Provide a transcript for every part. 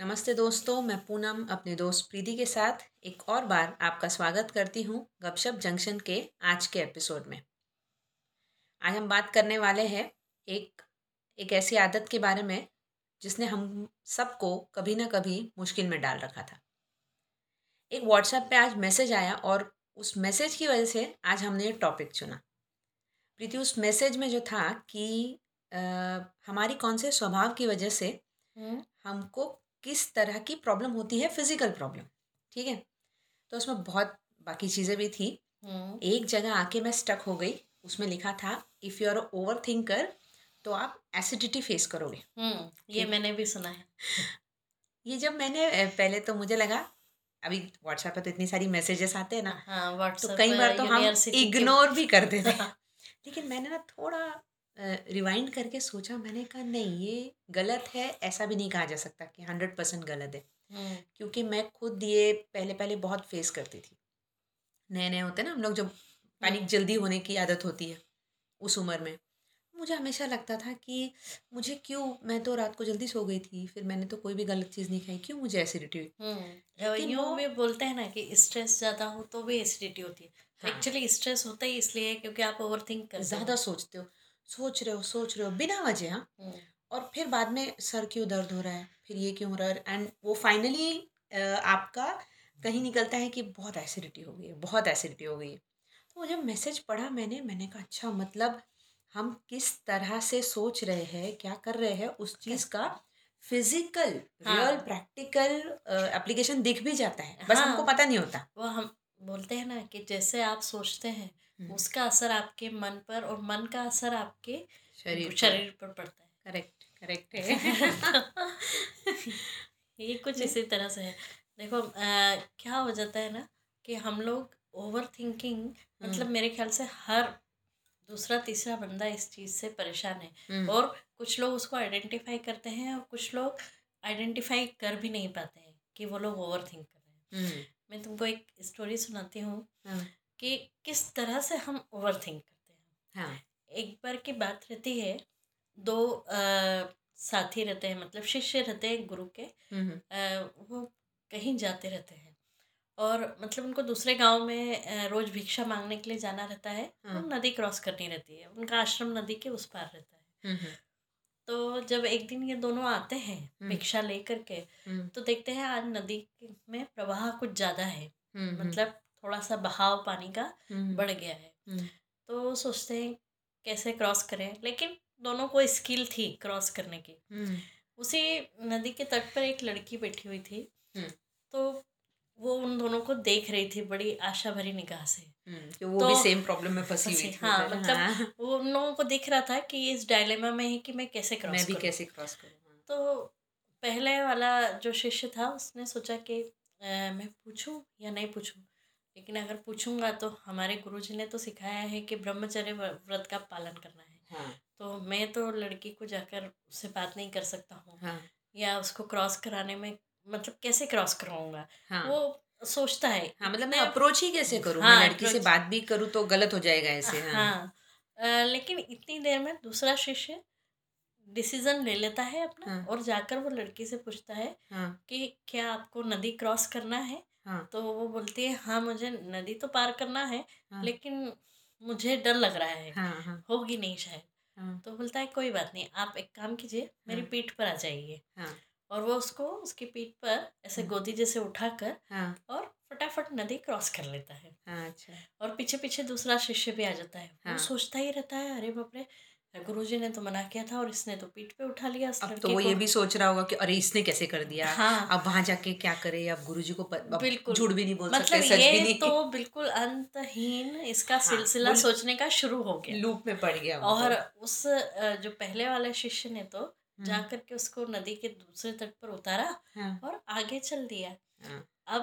नमस्ते दोस्तों मैं पूनम अपने दोस्त प्रीति के साथ एक और बार आपका स्वागत करती हूँ गपशप जंक्शन के आज के एपिसोड में। आज हम बात करने वाले हैं एक एक ऐसी आदत के बारे में जिसने हम सबको कभी ना कभी मुश्किल में डाल रखा था। एक व्हाट्सएप पे आज मैसेज आया और उस मैसेज की वजह से आज हमने ये टॉपिक चुना। प्रीति उस मैसेज में जो था कि अ, हमारी कौन से स्वभाव की वजह से हमको किस तरह की प्रॉब्लम होती है फ़िज़िकल प्रॉब्लम ठीक है? तो उसमें बहुत बाकी चीज़ें भी थी। हम्म। एक जगह आके मैं स्टक हो गई उसमें लिखा था if you are over thinker तो आप एसिडिटी फेस करोगे। हम्म ये मैंने भी सुना है। ये जब मैंने पहले तो मुझे लगा अभी व्हाट्सएप पे तो इतनी सारी मैसेजेस आते हैं ना हाँ तो कई बार तो हम इग्नोर भी कर देते हैं। लेकिन मैंने ना थोड़ा रिवाइंड करके सोचा मैंने कहा नहीं ये गलत है। ऐसा भी नहीं कहा जा सकता कि हंड्रेड परसेंट गलत है। हम्म, क्योंकि मैं खुद ये पहले पहले बहुत फेस करती थी। नए नए होते हैं ना हम लोग जब पैनिक जल्दी होने की आदत होती है उस उम्र में। मुझे हमेशा लगता था कि मुझे क्यों मैं तो रात को जल्दी सो गई थी फिर मैंने तो कोई भी गलत चीज़ नहीं खाई क्यों मुझे एसिडिटी हुई? हम्म। यूँ वो- भी बोलते हैं ना कि स्ट्रेस ज़्यादा हो तो भी एसिडिटी होती है। हाँ। एक्चुअली स्ट्रेस होता ही इसलिए है क्योंकि आप ओवर थिंक ज़्यादा सोचते हो। सोच रहे हो सोच रहे हो बिना वजह हाँ। और फिर बाद में सर क्यों दर्द हो रहा है फिर ये क्यों हो रहा है एंड वो फाइनली आपका कहीं निकलता है कि बहुत एसिडिटी हो गई है बहुत एसिडिटी हो गई है। तो वो जब मैसेज पढ़ा मैंने मैंने कहा अच्छा मतलब हम किस तरह से सोच रहे हैं क्या कर रहे हैं उस चीज़ का फ़िज़िकल। रियल प्रैक्टिकल एप्लीकेशन दिख भी जाता है बस हाँ। हमको पता नहीं होता। वो हम बोलते हैं ना कि जैसे आप सोचते हैं। उसका असर आपके मन पर और मन का असर आपके शरीर शरीर पर पड़ता है। करेक्ट करेक्ट है। ये कुछ इसी तरह से है। देखो अ, क्या हो जाता है ना कि हम लोग ओवर थिंकिंग मतलब मेरे ख्याल से हर दूसरा तीसरा बंदा इस चीज़ से परेशान है। और कुछ लोग उसको आइडेंटिफाई करते हैं और कुछ लोग आइडेंटिफाई कर भी नहीं पाते हैं कि वो लोग ओवर थिंक कर रहे हैं। मैं तुमको एक स्टोरी सुनाती हूँ हाँ, कि किस तरह से हम ओवर थिंक करते हैं। हाँ। एक बार की बात रहती है दो अ, साथी रहते हैं मतलब शिष्य रहते हैं गुरु के हम्म, अ, वो कहीं जाते रहते हैं और मतलब उनको दूसरे गाँव में रोज भिक्षा मांगने के लिए जाना रहता है। हाँ। नदी क्रॉस करनी रहती है उनका आश्रम नदी के उस पार रहता है। हम्म, तो जब एक दिन ये दोनों आते हैं हम्म। भिक्षा लेकर के हम्म, तो देखते हैं आज नदी में प्रवाह कुछ ज़्यादा है। हम्म, मतलब थोड़ा सा बहाव पानी का बढ़ गया है। तो सोचते हैं कैसे क्रॉस करें लेकिन दोनों को स्किल थी क्रॉस करने की। उसी नदी के तट पर एक लड़की बैठी हुई थी। तो वो उन दोनों को देख रही थी बड़ी आशा भरी निगाह से। हम्म, कि वो तो- भी सेम प्रॉब्लम में फंसी हुई थी हाँ, मतलब, हाँ, वो उन लोगों को दिख रहा था कि इस डायलेमा में है कि मैं कैसे क्रॉस मैं भी कैसे क्रॉस करूँ हाँ। तो पहले वाला जो शिष्य था उसने सोचा कि अ, मैं पूछूँ या नहीं पूछूँ? लेकिन अगर पूछूँगा तो हमारे गुरुजी ने तो सिखाया है कि ब्रह्मचर्य व्रत का पालन करना है। हाँ। तो मैं तो लड़की को जाकर उससे बात नहीं कर सकता हूँ हाँ। या उसको क्रॉस कराने में मतलब कैसे क्रॉस कराऊँगा हाँ। वो सोचता है हाँ मतलब मैं अप्रोच ही कैसे करूँ? हाँ, मैं लड़की से बात भी करूँ तो गलत हो जाएगा ऐसे हाँ। हाँ। अ, लेकिन इतनी देर में दूसरा शिष्य डिसीज़न ले लेता है अपना हाँ। और जाकर वो लड़की से पूछता है हाँ। कि क्या आपको नदी क्रॉस करना है? हाँ। तो वो बोलती है हाँ मुझे नदी तो पार करना है हाँ। लेकिन मुझे डर लग रहा है हाँ हाँ। होगी नहीं शायद। हाँ। तो बोलता है कोई बात नहीं आप एक काम कीजिए मेरी हाँ। पीठ पर आ जाइए। हाँ। और वो उसको उसकी पीठ पर ऐसे हाँ। गोदी जैसे उठाकर हाँ। और फटाफट नदी क्रॉस कर लेता है। हाँ अच्छा। और पीछे पीछे दूसरा शिष्य भी आ जाता है। हाँ। वो सोचता ही रहता है अरे बापरे गुरु जी ने तो मना किया था और इसने तो पीठ पे उठा लिया अब तो वो ये भी सोच रहा होगा कि अरे इसने कैसे कर दिया? हाँ। अब वहाँ जाके क्या करे? अब गुरु जी को बिल्कुल। झूठ भी नहीं बोल मतलब सकते सच भी ये नहीं। तो बिल्कुल अंतहीन इसका हाँ, सिलसिला सोचने का शुरू हो गया। लूप में पड़ गया और तो। उस जो पहले वाले शिष्य ने तो हम्म, करके उसको नदी के दूसरे तट पर उतारा हाँ। और आगे चल दिया। हाँ। अब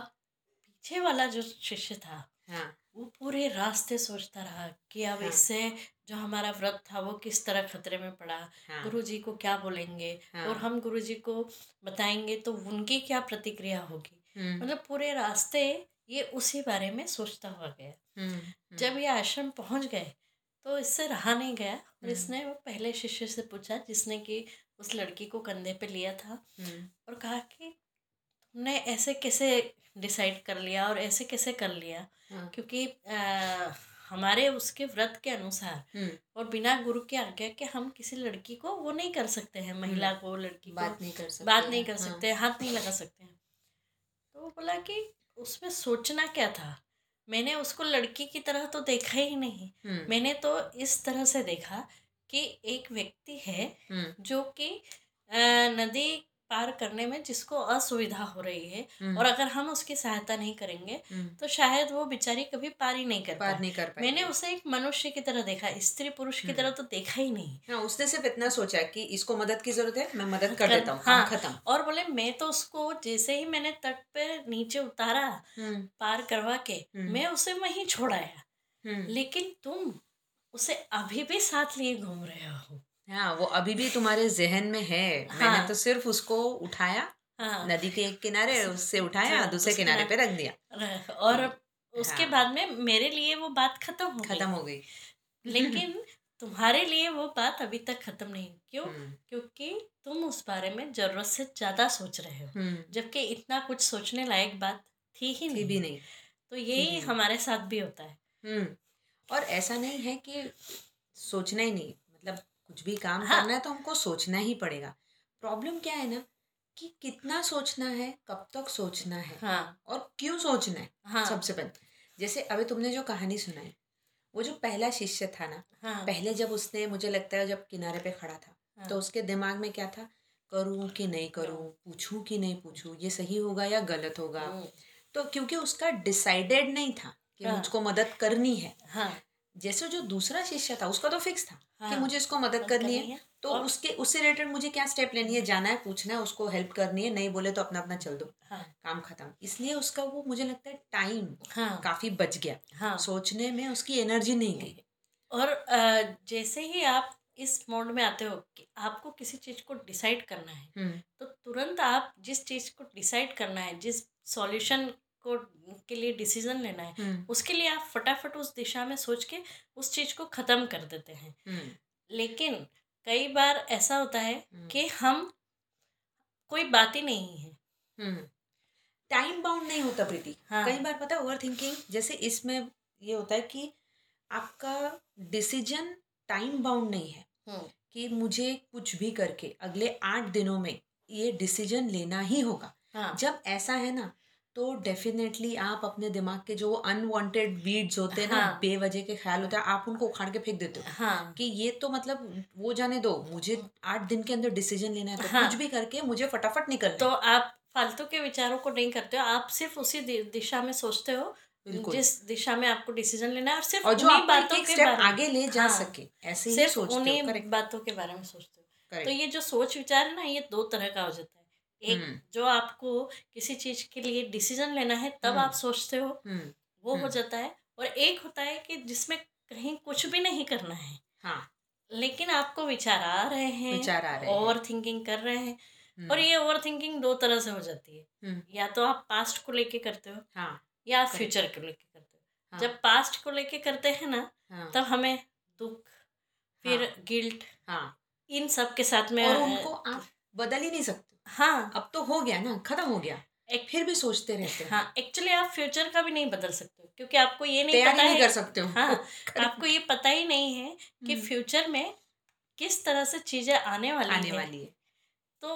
पीछे वाला जो शिष्य था हाँ। वो पूरे रास्ते सोचता रहा कि अब हाँ। इससे जो हमारा व्रत था वो किस तरह खतरे में पड़ा। हाँ। गुरु जी को क्या बोलेंगे? हाँ। और हम गुरु जी को बताएँगे तो उनकी क्या प्रतिक्रिया होगी? हम्म, मतलब पूरे रास्ते ये उसी बारे में सोचता हुआ गया। हम्म, जब ये आश्रम पहुँच गए तो इससे रहा नहीं गया और। इसने वो पहले शिष्य से पूछा जिसने कि उस लड़की को कंधे पे लिया था हम्म, और कहा कि आपने ऐसे कैसे डिसाइड कर लिया और ऐसे कैसे कर लिया? हाँ। क्योंकि आ, हमारे उसके व्रत के अनुसार हम्म। और बिना गुरु के आज्ञा के हम किसी लड़की को वो नहीं कर सकते हैं महिला को लड़की को बात नहीं कर सकते बात नहीं कर हाँ, सकते हाथ नहीं लगा सकते हैं। तो वो बोला कि उसमें सोचना क्या था? मैंने उसको लड़की की तरह तो देखा ही नहीं। हम्म। मैंने तो इस तरह से देखा कि एक व्यक्ति है हम्म। जो कि नदी पार करने में जिसको असुविधा हो रही है हम्म, और अगर हम उसकी सहायता नहीं करेंगे हम्म, तो शायद वो बेचारी कभी पार ही नहीं कर पार नहीं कर पाए मैंने उसे एक मनुष्य की तरह देखा स्त्री पुरुष की तरह तो देखा ही नहीं। हाँ उसने सिर्फ़ इतना सोचा कि इसको मदद की ज़रूरत है मैं मदद कर कर- देता हूँ हाँ। खत्म। और बोले मैं तो उसको जैसे ही मैंने तट पे नीचे उतारा पार करवा के। मैं उसे वहीं छोड़ाया लेकिन तुम उसे अभी भी साथ लिए घूम रहे हो? हाँ वो अभी भी तुम्हारे जहन में है। हाँ, मैंने हाँ। तो सिर्फ़ उसको उठाया हाँ। नदी के एक किनारे उससे उठाया हाँ, दूसरे किनारे पे रख दिया। और उसके हाँ। बाद में मेरे लिए वो बात खत्म हो खत्म हो गई। लेकिन तुम्हारे लिए वो बात अभी तक खत्म नहीं। क्यों? हम्म, क्योंकि तुम उस बारे में ज़रूरत से ज़्यादा सोच रहे हो। हम्म, जबकि इतना कुछ सोचने लायक बात थी ही थी नहीं भी नहीं। तो यही हमारे साथ भी होता है। हम्म। और ऐसा नहीं है कि सोचना ही नहीं मतलब कुछ भी काम हाँ। करना है तो हमको सोचना ही पड़ेगा। प्रॉब्लम क्या है ना कि कितना सोचना है कब तक सोचना है हाँ। और क्यों सोचना है हाँ। सबसे पहले। जैसे अभी तुमने जो कहानी सुनाई वो जो पहला शिष्य था ना हाँ। पहले जब उसने मुझे लगता है जब किनारे पे खड़ा था हाँ। तो उसके दिमाग में क्या था? करूँ कि नहीं करूँ पूछूँ कि नहीं पूछूँ ये सही होगा या गलत होगा? हम्म, तो क्योंकि उसका डिसाइडेड नहीं था कि हाँ। मुझको मदद करनी है। हाँ। जैसे जो दूसरा शिष्य था उसका तो फिक्स था हाँ. कि। मुझे इसको मदद करनी है। तो और- उसके उससे रिलेटेड मुझे क्या स्टेप लेनी है? जाना है पूछना है उसको हेल्प करनी है। नहीं बोले तो अपना अपना चल दो। हाँ। काम खत्म। इसलिए उसका वो मुझे लगता है टाइम हाँ। काफ़ी बच गया। हाँ। सोचने में उसकी एनर्जी नहीं गई। और जैसे ही आप इस मोड में आते हो कि आपको किसी चीज़ को डिसाइड करना है हम्म। तो तुरंत आप जिस चीज़ को डिसाइड करना है जिस सॉल्यूशन को के लिए डिसीज़न लेना है हम्म। उसके लिए आप फटाफट उस दिशा में सोच के उस चीज़ को ख़त्म कर देते हैं। हम्म। लेकिन कई बार ऐसा होता है हम्म। कि हम कोई बात ही नहीं है। टाइम बाउंड नहीं होता प्रीति। हाँ। कई बार पता है ओवर थिंकिंग जैसे इसमें ये होता है कि आपका डिसीज़न टाइम बाउंड नहीं है। कि मुझे कुछ भी करके अगले आठ दिनों में ये डिसीज़न लेना ही होगा। हाँ। जब ऐसा है ना तो डेफिनेटली आप अपने दिमाग के जो अनवांटेड वीड्स होते हैं हाँ. ना। बेवजह के ख्याल होते हैं आप उनको उखाड़ के फेंक देते हो। हाँ। कि ये तो मतलब वो जाने दो मुझे आठ दिन के अंदर डिसीज़न लेना है तो हाँ। कुछ भी करके मुझे फटाफट निकलना तो आप फालतू के विचारों को नहीं करते हो आप सिर्फ़ उसी दिशा में सोचते हो जिस दिशा में आपको डिसीज़न लेना है और सिर्फ़ और जो बातों के बारे आगे ले जा हाँ, सके ऐसे ही सिर्फ़ सोचते उन्हीं हो बातों के बारे में सोचते हो। तो ये जो सोच विचार है ना ये दो तरह का हो जाता है। एक हम्म। जो आपको किसी चीज़ के लिए डिसीज़न लेना है तब हम्म। आप सोचते हो हम्म। वो हो। जाता है। और एक होता है कि जिसमें कहीं कुछ भी नहीं करना है हाँ। लेकिन आपको विचार आ रहे हैं विचार आ रहे हैं। ओवर थिंकिंग कर रहे हैं और ये ओवर थिंकिंग दो तरह से हो जाती है। या तो आप पास्ट को लेके करते हो हाँ। या आप फ्यूचर को लेके करते हो। हाँ, जब पास्ट को लेके करते हैं ना हाँ, तब हमें दुख फिर हाँ। गिल्ट हाँ। इन सब के साथ में और उनको आप बदल ही नहीं सकते। हाँ। अब तो हो गया ना खत्म हो गया। एक फिर भी सोचते रहते हैं। हाँ एक्चुअली आप फ्यूचर का भी नहीं बदल सकते क्योंकि आपको ये नहीं पता नहीं है कर सकते हो। हाँ आपको ये पता ही नहीं है कि हम्म, फ्यूचर में किस तरह से चीज़ें आने वाली आने हैं। वाली है। तो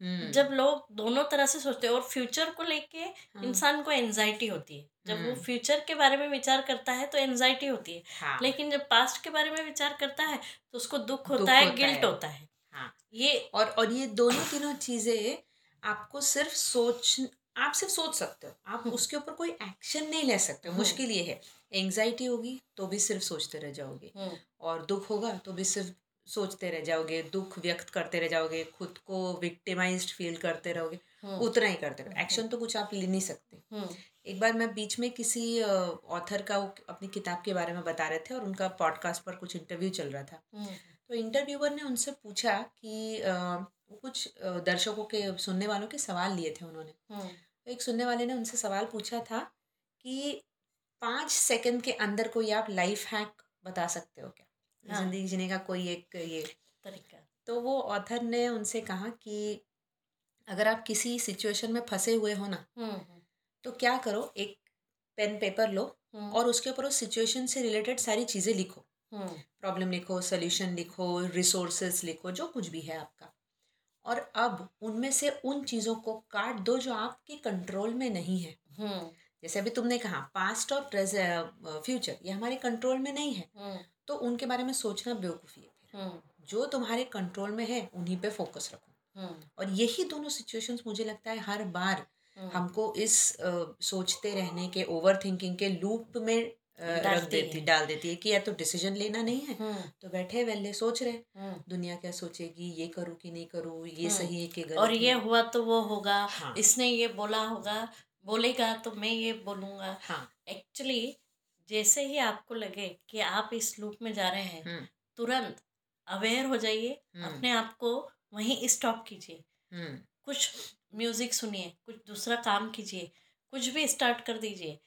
हम्म, जब लोग दोनों तरह से सोचते हैं और फ्यूचर को लेके हाँ, इंसान को एनजाइटी होती है जब वो हम्म। फ्यूचर के बारे में विचार करता है तो एनजाइटी होती है। हाँ। लेकिन जब पास्ट के बारे में विचार करता है तो उसको दुख होता दुख है होता गिल्ट है। होता है। हाँ ये और और ये दोनों तीनों चीज़ें आपको सिर्फ़ सोच आप सिर्फ़ सोच सकते हो। आप हम्म। उसके ऊपर कोई एक्शन नहीं ले सकते। हो हम्म। मुश्किल ये है। एंजाइटी होगी तो भी सिर्फ़ सोचते रह जाओगे हम्म, और दुख होगा तो भी सिर्फ़ सोचते रह जाओगे। दुख व्यक्त करते रह जाओगे खुद को विक्टिमाइज्ड फील करते रहोगे उतना ही करते रहो एक्शन तो कुछ आप ले नहीं सकते। एक बार मैं बीच में किसी ऑथर का अपनी किताब के बारे में बता रहे थे और उनका पॉडकास्ट पर कुछ इंटरव्यू चल रहा था। तो इंटरव्यूअर ने उनसे पूछा कि अ, वो कुछ अ, दर्शकों के सुनने वालों के सवाल लिए थे उन्होंने। हम्म, तो एक सुनने वाले ने उनसे सवाल पूछा था कि पाँच सेकंड के अंदर कोई आप लाइफ हैक बता सकते हो क्या? हाँ। ज़िंदगी जीने का कोई एक ये। तरीका। तो वो ऑथर ने उनसे कहा कि अगर आप किसी सिचुएशन में फंसे हुए हो ना हम्म तो क्या करो? एक पेन पेपर लो हम्म। और उसके ऊपर उस सिचुएशन से रिलेटेड सारी चीज़ें लिखो। हम्म प्रॉब्लम लिखो सोल्यूशन लिखो रिसोर्सेज लिखो जो कुछ भी है आपका। और अब उनमें से उन चीज़ों को काट दो जो आपके कंट्रोल में नहीं है। हम्म। जैसे अभी तुमने कहा पास्ट और फ्यूचर ये हमारे कंट्रोल में नहीं है। हम्म। तो उनके बारे में सोचना बेवकूफ़ी है फिर। हम्म। जो तुम्हारे कंट्रोल में है उन्हीं पे फोकस रखो। हम्म। और यही दोनों सिचुएशंस मुझे लगता है हर बार हम्म। हमको इस अ, सोचते रहने के ओवर थिंकिंग के लूप में रख देती डाल देती है कि या तो डिसीज़न लेना नहीं है हम्म। तो बैठे वेले सोच रहे हम्म। दुनिया क्या सोचेगी ये करूँ कि नहीं करूँ ये हम्म। सही है कि गलत और ये हुआ तो वो होगा हाँ। इसने ये बोला होगा बोलेगा तो मैं ये बोलूँगा। हाँ। एक्चुअली जैसे ही आपको लगे कि आप इस लूप में जा रहे हैं तुरंत अवेयर हो जाइए। अपने आप को वहीं स्टॉप कीजिए। कुछ म्यूज़िक सुनिए कुछ दूसरा काम कीजिए कुछ भी स्टार्ट कर दीजिए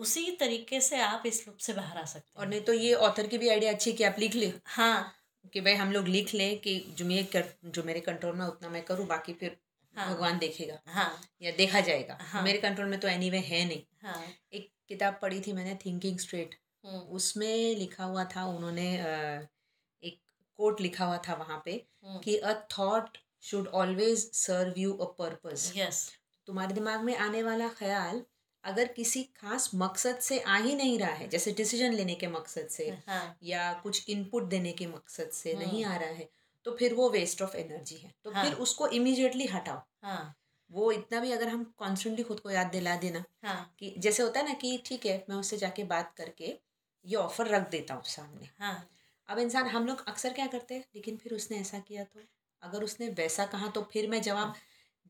उसी तरीके से आप इस लूप से बाहर आ सकते और नहीं तो ये ऑथर की भी आइडिया अच्छी है कि आप लिख लें। हाँ। कि भाई हम लोग लिख लें कि जो मेरे कर, जो मेरे कंट्रोल में उतना मैं करूँ बाकी फिर हाँ। भगवान देखेगा। हाँ। या देखा जाएगा। हाँ। मेरे कंट्रोल में तो एनी एनीवे है नहीं। हाँ। एक किताब पढ़ी थी मैंने थिंकिंग स्ट्रेट हम्म, उसमें लिखा हुआ था उन्होंने एक कोट लिखा हुआ था वहाँ पे हम्म, कि a thought should always serve you a purpose yes तुम्हारे दिमाग में आने वाला ख्याल अगर किसी खास मकसद से आ ही नहीं रहा है जैसे डिसीज़न लेने के मकसद से हाँ या कुछ इनपुट देने के मकसद से हम्म। नहीं आ रहा है तो फिर वो वेस्ट ऑफ़ एनर्जी है। तो हाँ। फिर उसको इमीडिएटली हटाओ। हाँ। वो इतना भी अगर हम कॉन्स्टेंटली खुद को याद दिला देना हाँ। कि जैसे होता है ना कि ठीक है मैं उससे जाके बात करके ये ऑफ़र रख देता हूँ सामने। हाँ। अब इंसान हम लोग अक्सर क्या करते हैं लेकिन फिर उसने ऐसा किया तो? अगर उसने वैसा कहा तो फिर मैं जवाब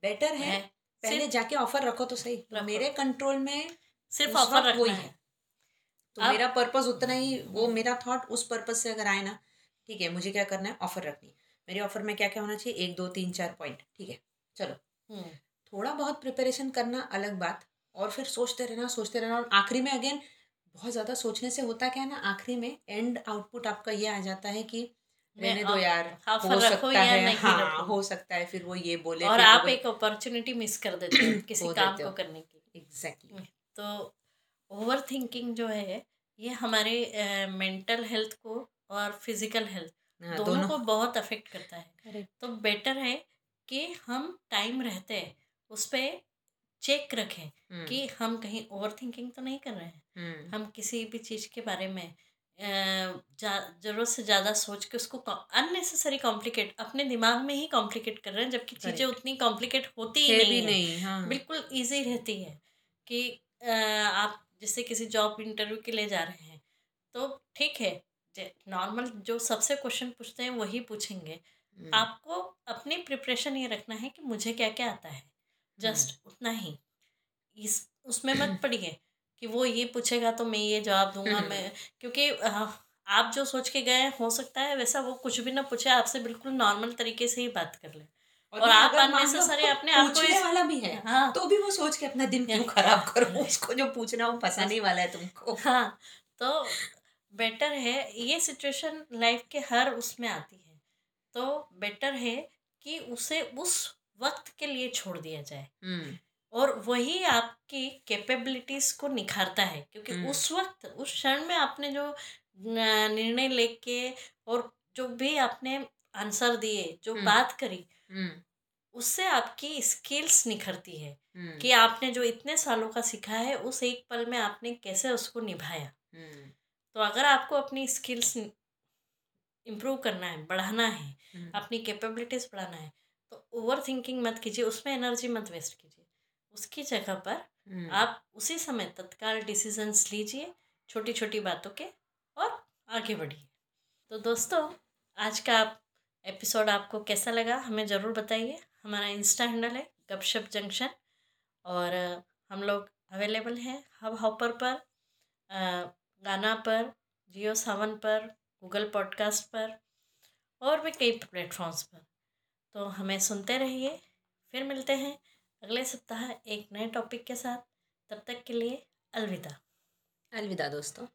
बेटर है है पहले जाके ऑफ़र रखो तो सही। तो रखो। मेरे कंट्रोल में सिर्फ़ ऑफ़र वही है। है। तो अब- मेरा पर्पस उतना ही वो मेरा थॉट उस पर्पस से अगर आए ना ठीक है मुझे क्या करना है? ऑफ़र रखनी मेरे ऑफ़र में क्या क्या होना चाहिए? एक दो तीन चार पॉइंट ठीक है? चलो। हम्म, थोड़ा बहुत प्रिपरेशन करना अलग बात और फिर सोचते रहना सोचते रहना और आखिरी में अगेन बहुत ज़्यादा सोचने से होता क्या है ना आखिरी में एंड आउटपुट आपका ये आ जाता है कि रहने दो यार ऑफ़र हो सकता है हाँ हो। सकता है फिर वो ये बोले और आप एक अपॉर्चुनिटी मिस कर देते हैं किसी काम को हो। करने की एग्जैक्टली तो ओवर थिंकिंग जो है ये हमारे मेंटल हेल्थ को और फ़िज़िकल हेल्थ हाँ, दोनों, को बहुत अफेक्ट करता है। तो बेटर है कि हम टाइम रहते हैं उस पर चेक रखें कि हम कहीं ओवर थिंकिंग तो नहीं कर रहे हैं? हम किसी भी चीज़ के बारे में ज़रूरत से ज़्यादा सोच के उसको अननेसेसरी कॉम्प्लिकेट अपने दिमाग में ही कॉम्प्लिकेट कर रहे हैं जबकि चीज़ें उतनी कॉम्प्लिकेट होती ही नहीं नहीं हाँ। बिल्कुल ईजी रहती है कि आप जैसे किसी जॉब इंटरव्यू के लिए जा रहे हैं तो ठीक है नॉर्मल जो सबसे क्वेश्चन पूछते हैं वही पूछेंगे। हम्म, आपको अपनी प्रिपरेशन ये रखना है कि मुझे क्या क्या आता है जस्ट उतना ही। इस उसमें मत पड़िए। कि वो ये पूछेगा तो मैं ये जवाब दूँगा हम्म। मैं क्योंकि आप जो सोच के गए हो सकता है वैसा वो कुछ भी ना पूछे आपसे बिल्कुल नॉर्मल तरीके से ही बात कर ले। और नहीं, आप अपने आप को इस- वाला भी है हाँ। तो भी वो सोच के अपना दिन क्यों खराब करो? उसको जो पूछना वो फंसाने ही वाला है तुमको। हाँ तो बेटर है ये सिचुएशन लाइफ के हर उसमें आती है। तो बेटर है कि उसे उस वक्त के लिए छोड़ दिया जाए। हम्म। और वही आपकी कैपेबिलिटीज को निखारता है क्योंकि। उस वक्त उस क्षण में आपने जो न- निर्णय लेके और जो भी आपने आंसर दिए जो। बात करी हम्म उससे आपकी स्किल्स निखरती है हम्म कि आपने जो इतने सालों का सीखा है उस एक पल में आपने कैसे उसको निभाया। हम्म, तो अगर आपको अपनी स्किल्स इम्प्रूव करना है बढ़ाना है हम्म, अपनी कैपेबिलिटीज़ बढ़ाना है तो ओवर थिंकिंग मत कीजिए उसमें एनर्जी मत वेस्ट कीजिए। उसकी जगह पर हम्म, आप उसी समय तत्काल डिसीजंस लीजिए छोटी छोटी बातों के और आगे बढ़िए। तो दोस्तों आज का आप एपिसोड आपको कैसा लगा हमें ज़रूर बताइए। हमारा इंस्टा हैंडल है गपशप जंक्शन और हम लोग अवेलेबल हैं हब हॉपर पर गाना पर जियो सावन पर गूगल पॉडकास्ट पर और भी कई प्लेटफॉर्म्स पर। तो हमें सुनते रहिए फिर मिलते हैं। अगले सप्ताह एक नए टॉपिक के साथ। तब तक के लिए अलविदा। अलविदा दोस्तों।